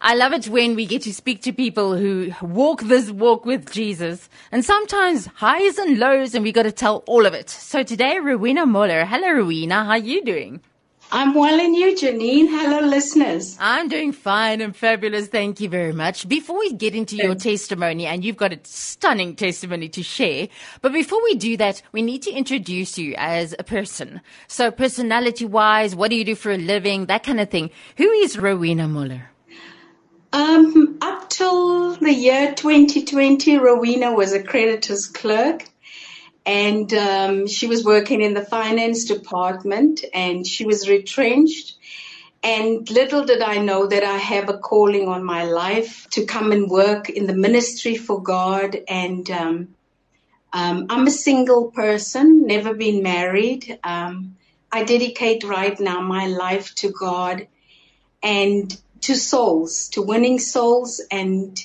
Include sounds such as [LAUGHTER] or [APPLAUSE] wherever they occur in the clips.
I love it when we get to speak to people who walk this walk with Jesus and sometimes highs and lows and we got to tell all of it. So today, Rowena Moller. Hello, Rowena. How are you doing? I'm well and you, Janine. Hello, listeners. I'm doing fine and fabulous. Thank you very much. Before we get into your testimony, and you've got a stunning testimony to share, but before we do that, we need to introduce you as a person. So personality wise, what do you do for a living? That kind of thing. Who is Rowena Moller? Um, up till the year 2020, Rowena was a creditor's clerk and um, she was working in the finance department and she was retrenched. And little did I know that I have a calling on my life to come and work in the ministry for God. And um, um, I'm a single person, never been married. Um, I dedicate right now my life to God and to souls, to winning souls and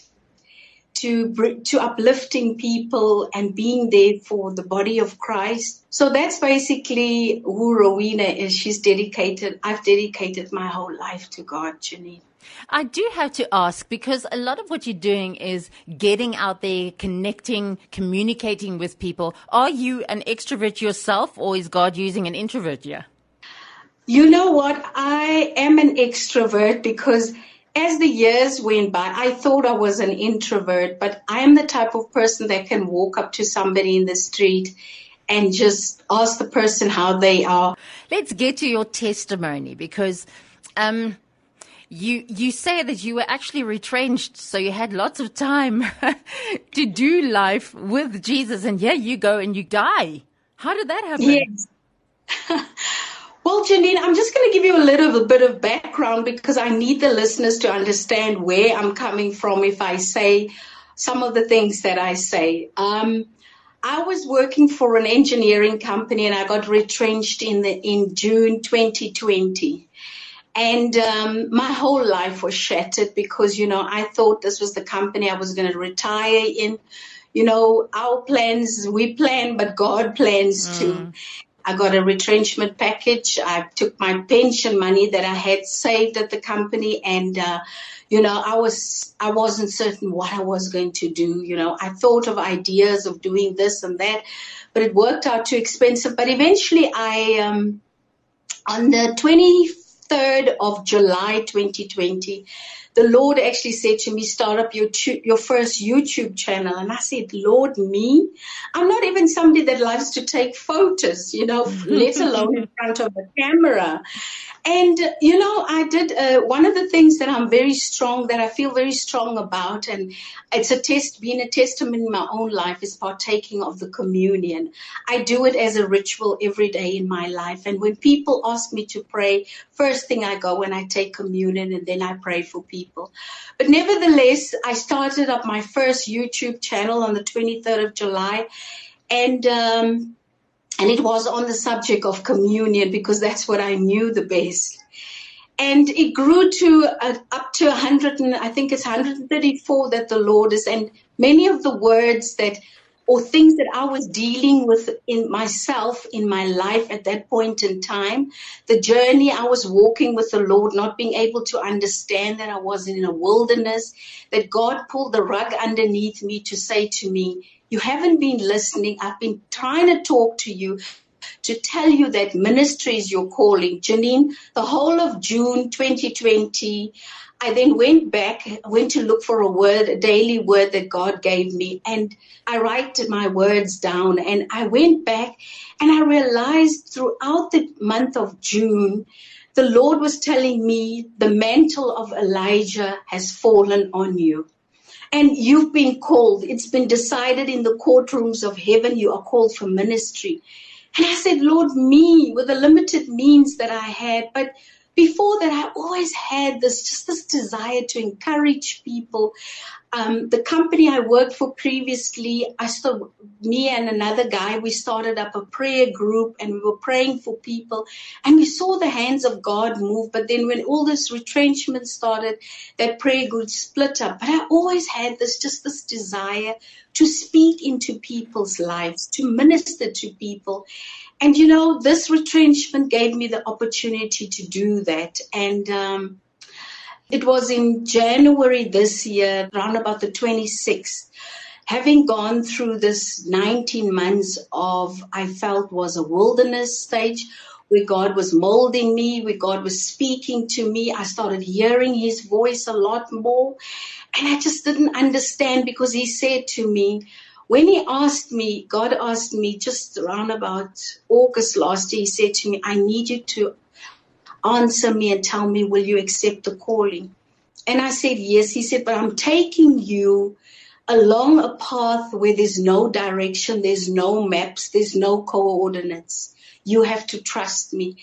to to uplifting people and being there for the body of Christ. So that's basically who Rowena is. She's dedicated. I've dedicated my whole life to God, Janine. I do have to ask because a lot of what you're doing is getting out there, connecting, communicating with people. Are you an extrovert yourself or is God using an introvert here? You know what? I am an extrovert because as the years went by, I thought I was an introvert, but I am the type of person that can walk up to somebody in the street and just ask the person how they are. Let's get to your testimony because um, you you say that you were actually retrenched, so you had lots of time [LAUGHS] to do life with Jesus, and yeah, you go and you die. How did that happen? Yes. [LAUGHS] Well, Janine, I'm just going to give you a little bit of background because I need the listeners to understand where I'm coming from if I say some of the things that I say. Um, I was working for an engineering company and I got retrenched in the in June 2020. And um, my whole life was shattered because, you know, I thought this was the company I was going to retire in. You know, our plans, we plan, but God plans mm. too. I got a retrenchment package. I took my pension money that I had saved at the company and, uh, you know, I was, I wasn't certain what I was going to do. You know, I thought of ideas of doing this and that, but it worked out too expensive. But eventually I, um, on the 23rd of July 2020, the Lord actually said to me, start up your, your first YouTube channel. And I said, Lord, me? I'm not even somebody that loves to take photos, you know, [LAUGHS] let alone in front of a camera. And, you know, I did uh, one of the things that I'm very strong, that I feel very strong about, and it's a test, being a testament in my own life is partaking of the communion. I do it as a ritual every day in my life. And when people ask me to pray, first thing I go when I take communion and then I pray for people. But nevertheless, I started up my first YouTube channel on the 23rd of July. And, um, and it was on the subject of communion because that's what I knew the best. And it grew to uh, up to 100, and I think it's 134 that the Lord is, and many of the words that or things that I was dealing with in myself in my life at that point in time, the journey I was walking with the Lord, not being able to understand that I was in a wilderness, that God pulled the rug underneath me to say to me, you haven't been listening. I've been trying to talk to you to tell you that ministry is your calling. Janine, the whole of June 2020, I then went back, went to look for a word, a daily word that God gave me, and I write my words down. And I went back and I realized throughout the month of June, the Lord was telling me the mantle of Elijah has fallen on you. And you've been called. It's been decided in the courtrooms of heaven. You are called for ministry. And I said, Lord, me with the limited means that I had, but before that, I always had this just this desire to encourage people. Um, the company I worked for previously, I started, me and another guy, we started up a prayer group and we were praying for people and we saw the hands of God move. But then when all this retrenchment started, that prayer group split up. But I always had this, just this desire to speak into people's lives, to minister to people. And you know, this retrenchment gave me the opportunity to do that. And um, it was in January this year, around about the 26th, having gone through this 19 months of, I felt was a wilderness stage where God was molding me, where God was speaking to me. I started hearing his voice a lot more. And I just didn't understand because he said to me, when he asked me, God asked me just around about August last year, he said to me, I need you to answer me and tell me, will you accept the calling? And I said, yes. He said, but I'm taking you along a path where there's no direction, there's no maps, there's no coordinates. You have to trust me.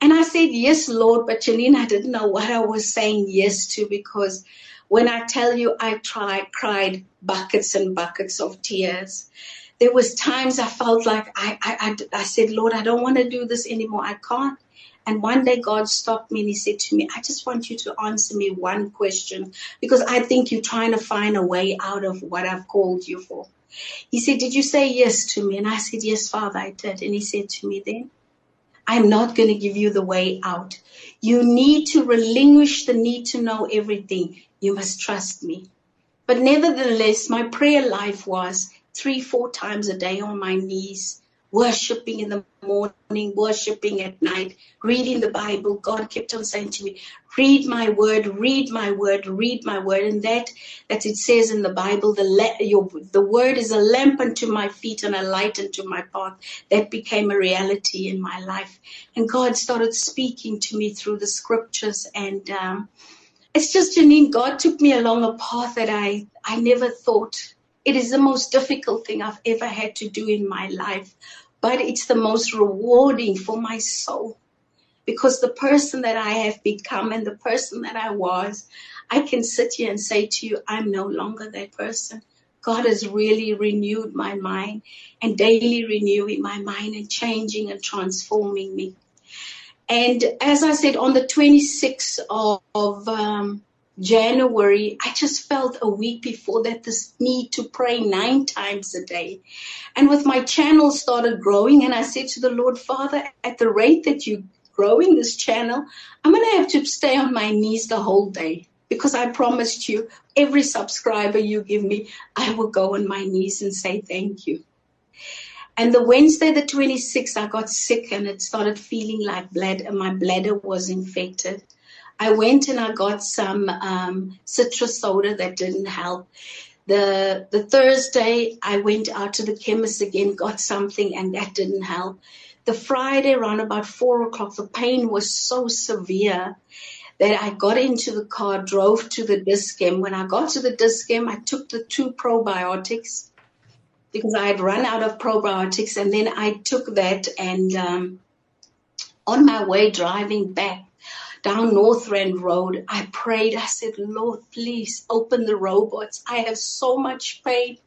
And I said, yes, Lord, but Janine, I didn't know what I was saying yes to because when I tell you I tried, cried buckets and buckets of tears. There was times I felt like I, I, I, I said, Lord, I don't want to do this anymore. I can't. And one day God stopped me and he said to me, I just want you to answer me one question because I think you're trying to find a way out of what I've called you for. He said, Did you say yes to me? And I said, Yes, Father, I did. And he said to me, Then I'm not going to give you the way out. You need to relinquish the need to know everything. You must trust me. But nevertheless, my prayer life was three, four times a day on my knees, worshiping in the morning, worshiping at night, reading the Bible. God kept on saying to me, read my word, read my word, read my word. And that, that it says in the Bible, the, le- your, the word is a lamp unto my feet and a light unto my path. That became a reality in my life. And God started speaking to me through the scriptures. And, um, it's just, Janine, God took me along a path that I, I never thought. It is the most difficult thing I've ever had to do in my life but it's the most rewarding for my soul because the person that I have become and the person that I was, I can sit here and say to you, I'm no longer that person. God has really renewed my mind and daily renewing my mind and changing and transforming me. And as I said, on the 26th of, of um, January, I just felt a week before that this need to pray nine times a day. And with my channel started growing, and I said to the Lord, Father, at the rate that you're growing this channel, I'm going to have to stay on my knees the whole day because I promised you every subscriber you give me, I will go on my knees and say thank you. And the Wednesday, the 26th, I got sick and it started feeling like blood, and my bladder was infected. I went and I got some um, citrus soda that didn't help. The the Thursday I went out to the chemist again, got something, and that didn't help. The Friday around about four o'clock, the pain was so severe that I got into the car, drove to the Dis-Chem. When I got to the Dis-Chem, I took the two probiotics because I had run out of probiotics, and then I took that and um, on my way driving back down North Rand Road, I prayed. I said, Lord, please open the robots. I have so much pain.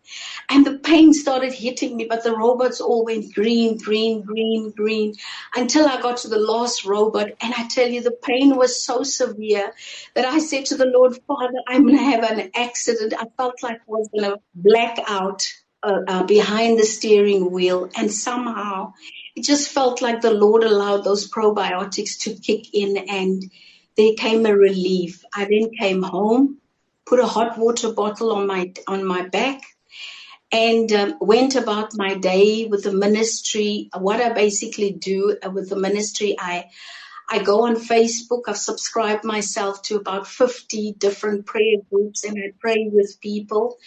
And the pain started hitting me, but the robots all went green, green, green, green until I got to the last robot. And I tell you, the pain was so severe that I said to the Lord, Father, I'm going to have an accident. I felt like I was going to black out. Uh, uh, behind the steering wheel, and somehow it just felt like the Lord allowed those probiotics to kick in and there came a relief. I then came home, put a hot water bottle on my on my back, and um, went about my day with the ministry. What I basically do uh, with the ministry, I I go on Facebook. I've subscribed myself to about 50 different prayer groups, and I pray with people.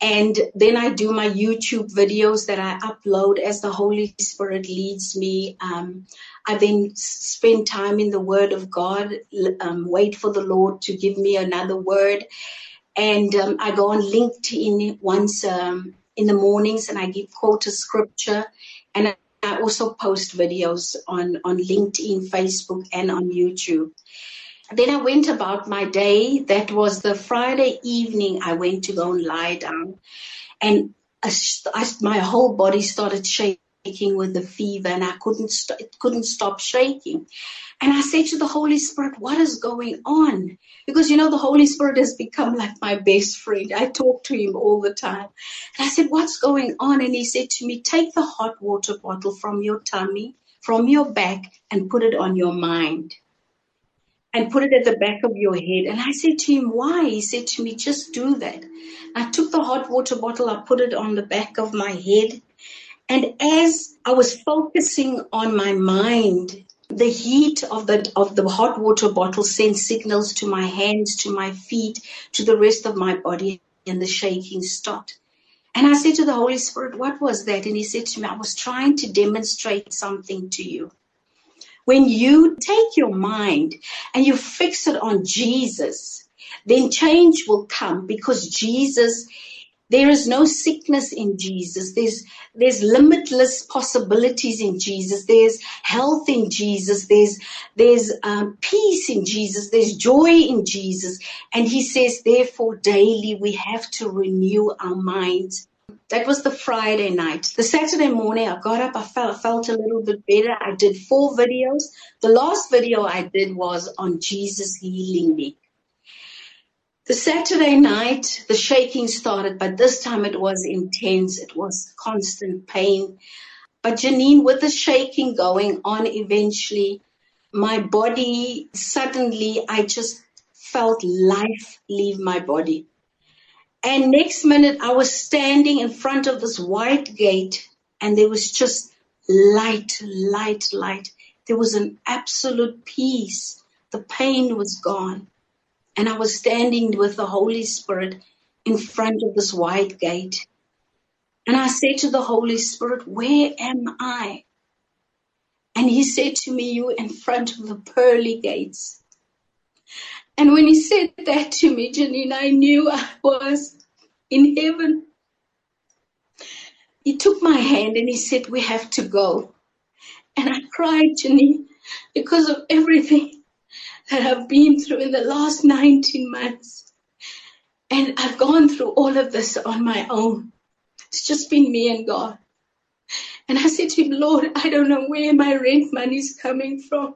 And then I do my YouTube videos that I upload as the Holy Spirit leads me. Um, I then spend time in the Word of God, um, wait for the Lord to give me another word. And um, I go on LinkedIn once um, in the mornings and I give quote a scripture. And I also post videos on, on LinkedIn, Facebook, and on YouTube. Then I went about my day. That was the Friday evening. I went to go and lie down, and I, I, my whole body started shaking with the fever, and I couldn't st- it couldn't stop shaking. And I said to the Holy Spirit, "What is going on?" Because you know the Holy Spirit has become like my best friend. I talk to him all the time. And I said, "What's going on?" And he said to me, "Take the hot water bottle from your tummy, from your back, and put it on your mind." And put it at the back of your head. And I said to him, why? He said to me, just do that. I took the hot water bottle, I put it on the back of my head. And as I was focusing on my mind, the heat of the, of the hot water bottle sent signals to my hands, to my feet, to the rest of my body, and the shaking stopped. And I said to the Holy Spirit, what was that? And he said to me, I was trying to demonstrate something to you. When you take your mind and you fix it on Jesus, then change will come because Jesus, there is no sickness in Jesus. There's, there's limitless possibilities in Jesus. There's health in Jesus. There's, there's um, peace in Jesus. There's joy in Jesus. And he says, therefore, daily we have to renew our minds. That was the Friday night. The Saturday morning, I got up, I felt, felt a little bit better. I did four videos. The last video I did was on Jesus healing me. The Saturday night, the shaking started, but this time it was intense. It was constant pain. But Janine, with the shaking going on, eventually, my body, suddenly, I just felt life leave my body. And next minute, I was standing in front of this white gate, and there was just light, light, light. There was an absolute peace. The pain was gone. And I was standing with the Holy Spirit in front of this white gate. And I said to the Holy Spirit, Where am I? And he said to me, You in front of the pearly gates. And when he said that to me, Janine, I knew I was in heaven. He took my hand and he said, We have to go. And I cried, Janine, because of everything that I've been through in the last 19 months. And I've gone through all of this on my own. It's just been me and God. And I said to him, Lord, I don't know where my rent money is coming from.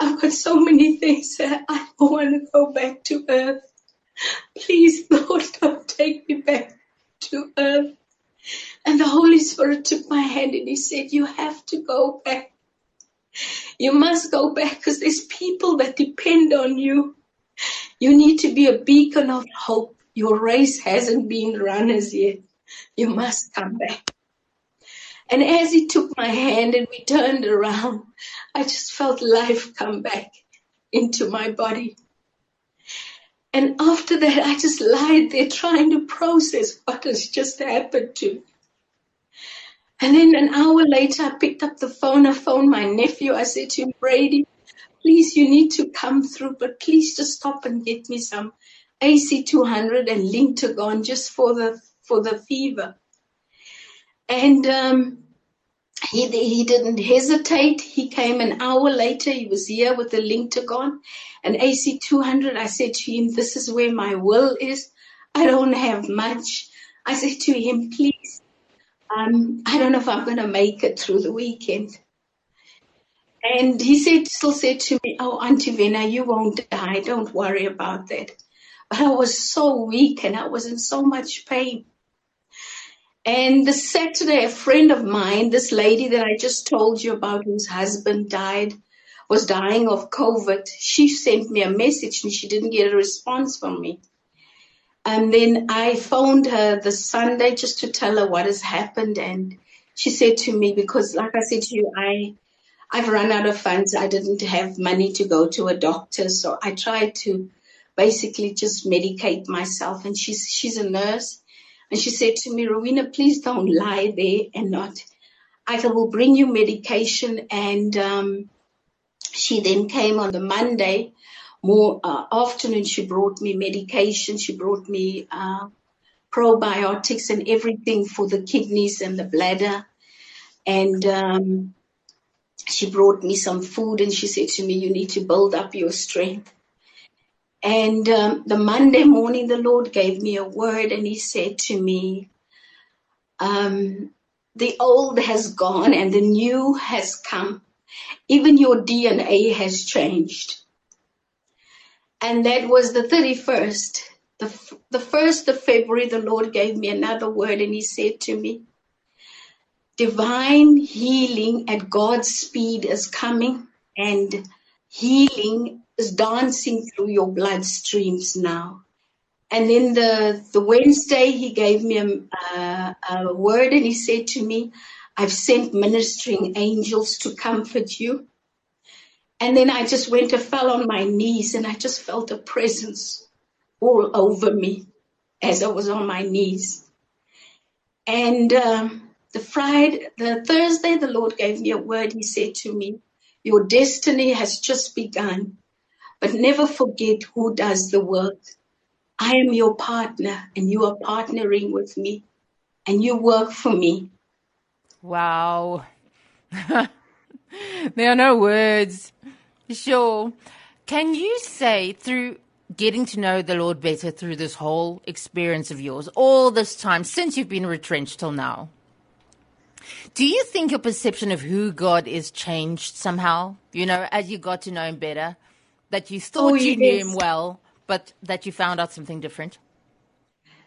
I've got so many things that I want to go back to earth. Please, Lord, don't take me back to earth. And the Holy Spirit took my hand and he said, You have to go back. You must go back because there's people that depend on you. You need to be a beacon of hope. Your race hasn't been run as yet. You must come back. And as he took my hand and we turned around, I just felt life come back into my body. And after that, I just lied there trying to process what has just happened to me. And then an hour later, I picked up the phone. I phoned my nephew. I said to him, Brady, please, you need to come through, but please just stop and get me some AC200 and Lintagon just for the, for the fever. And, um, he, he didn't hesitate. He came an hour later. He was here with the Lintagon and AC200. I said to him, this is where my will is. I don't have much. I said to him, please, um, I don't know if I'm going to make it through the weekend. And he said, still said to me, oh, Auntie Vena, you won't die. Don't worry about that. But I was so weak and I was in so much pain. And the Saturday, a friend of mine, this lady that I just told you about, whose husband died, was dying of COVID, she sent me a message and she didn't get a response from me. And then I phoned her the Sunday just to tell her what has happened. And she said to me, because like I said to you, I, I've run out of funds. I didn't have money to go to a doctor. So I tried to basically just medicate myself. And she's, she's a nurse. And she said to me, Rowena, please don't lie there and not. I will bring you medication. And um, she then came on the Monday more uh, afternoon. She brought me medication. She brought me uh, probiotics and everything for the kidneys and the bladder. And um, she brought me some food and she said to me, you need to build up your strength. And um, the Monday morning, the Lord gave me a word and he said to me, um, the old has gone and the new has come. Even your DNA has changed. And that was the 31st. The, the 1st of February, the Lord gave me another word and he said to me, divine healing at God's speed is coming and healing is dancing through your bloodstreams now. And then the, the Wednesday, he gave me a, a word and he said to me, I've sent ministering angels to comfort you. And then I just went and fell on my knees and I just felt a presence all over me as I was on my knees. And um, the Friday, the Thursday, the Lord gave me a word. He said to me, Your destiny has just begun, but never forget who does the work. I am your partner and you are partnering with me and you work for me. Wow. [LAUGHS] there are no words. Sure. Can you say through getting to know the Lord better through this whole experience of yours, all this time since you've been retrenched till now, do you think your perception of who God is changed somehow? You know, as you got to know him better, that you oh, thought oh, you yes. knew him well, but that you found out something different?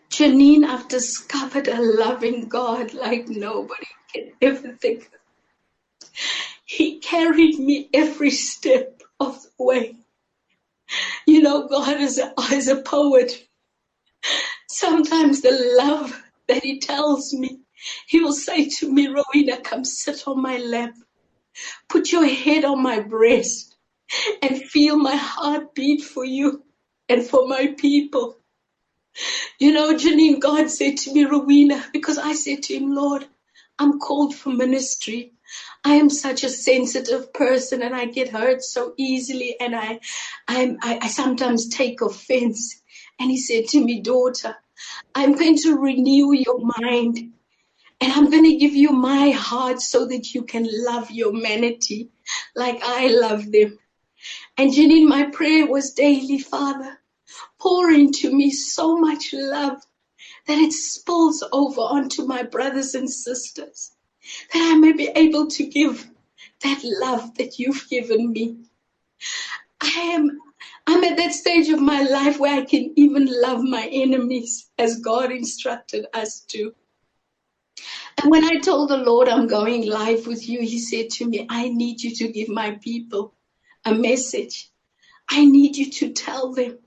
Janine, I've discovered a loving God like nobody can ever think. of. He carried me every step of the way. You know, God is a, is a poet. Sometimes the love that He tells me, He will say to me, Rowena, come sit on my lap. Put your head on my breast and feel my heart beat for you and for my people. You know, Janine, God said to me, Rowena, because I said to him, Lord, I'm called for ministry. I am such a sensitive person and I get hurt so easily and I, I, I sometimes take offense. And he said to me, daughter, I'm going to renew your mind and I'm going to give you my heart so that you can love humanity like I love them. And Janine, my prayer was daily, Father, pour into me so much love that it spills over onto my brothers and sisters, that I may be able to give that love that you've given me. I am I'm at that stage of my life where I can even love my enemies as God instructed us to. And when I told the Lord I'm going live with you, He said to me, I need you to give my people a message. I need you to tell them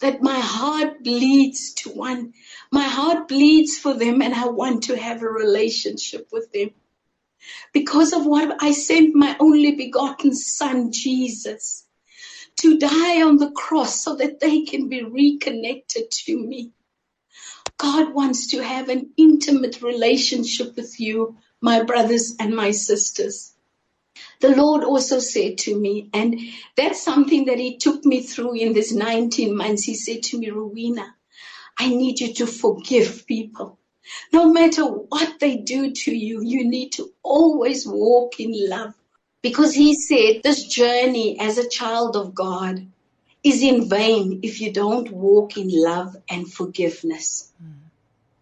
that my heart bleeds to one. My heart bleeds for them and I want to have a relationship with them. Because of what I sent my only begotten son, Jesus, to die on the cross so that they can be reconnected to me. God wants to have an intimate relationship with you, my brothers and my sisters the Lord also said to me, and that's something that He took me through in this 19 months. He said to me, Rowena, I need you to forgive people. No matter what they do to you, you need to always walk in love. Because He said this journey as a child of God is in vain if you don't walk in love and forgiveness. Mm.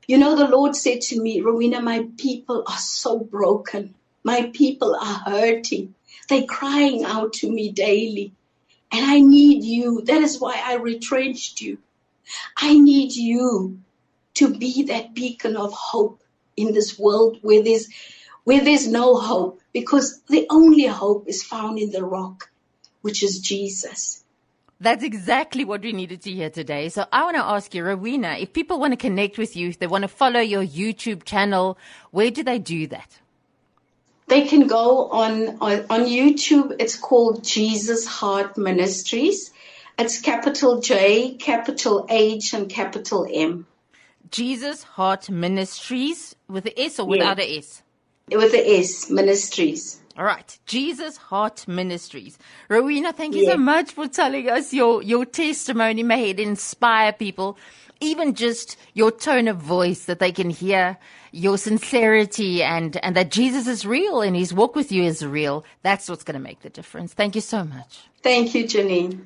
You know, the Lord said to me, Rowena, my people are so broken. My people are hurting. They're crying out to me daily. And I need you. That is why I retrenched you. I need you to be that beacon of hope in this world where there's where there's no hope because the only hope is found in the rock which is Jesus. That's exactly what we needed to hear today. So I want to ask you, Rowena, if people want to connect with you, if they want to follow your YouTube channel, where do they do that? They can go on, on, on YouTube. It's called Jesus Heart Ministries. It's capital J, capital H, and capital M. Jesus Heart Ministries with the S or without yeah. a S? With the S, Ministries. All right. Jesus Heart Ministries. Rowena, thank you yeah. so much for telling us your, your testimony. May it inspire people even just your tone of voice that they can hear your sincerity and, and that Jesus is real and his walk with you is real. That's what's going to make the difference. Thank you so much. Thank you, Janine.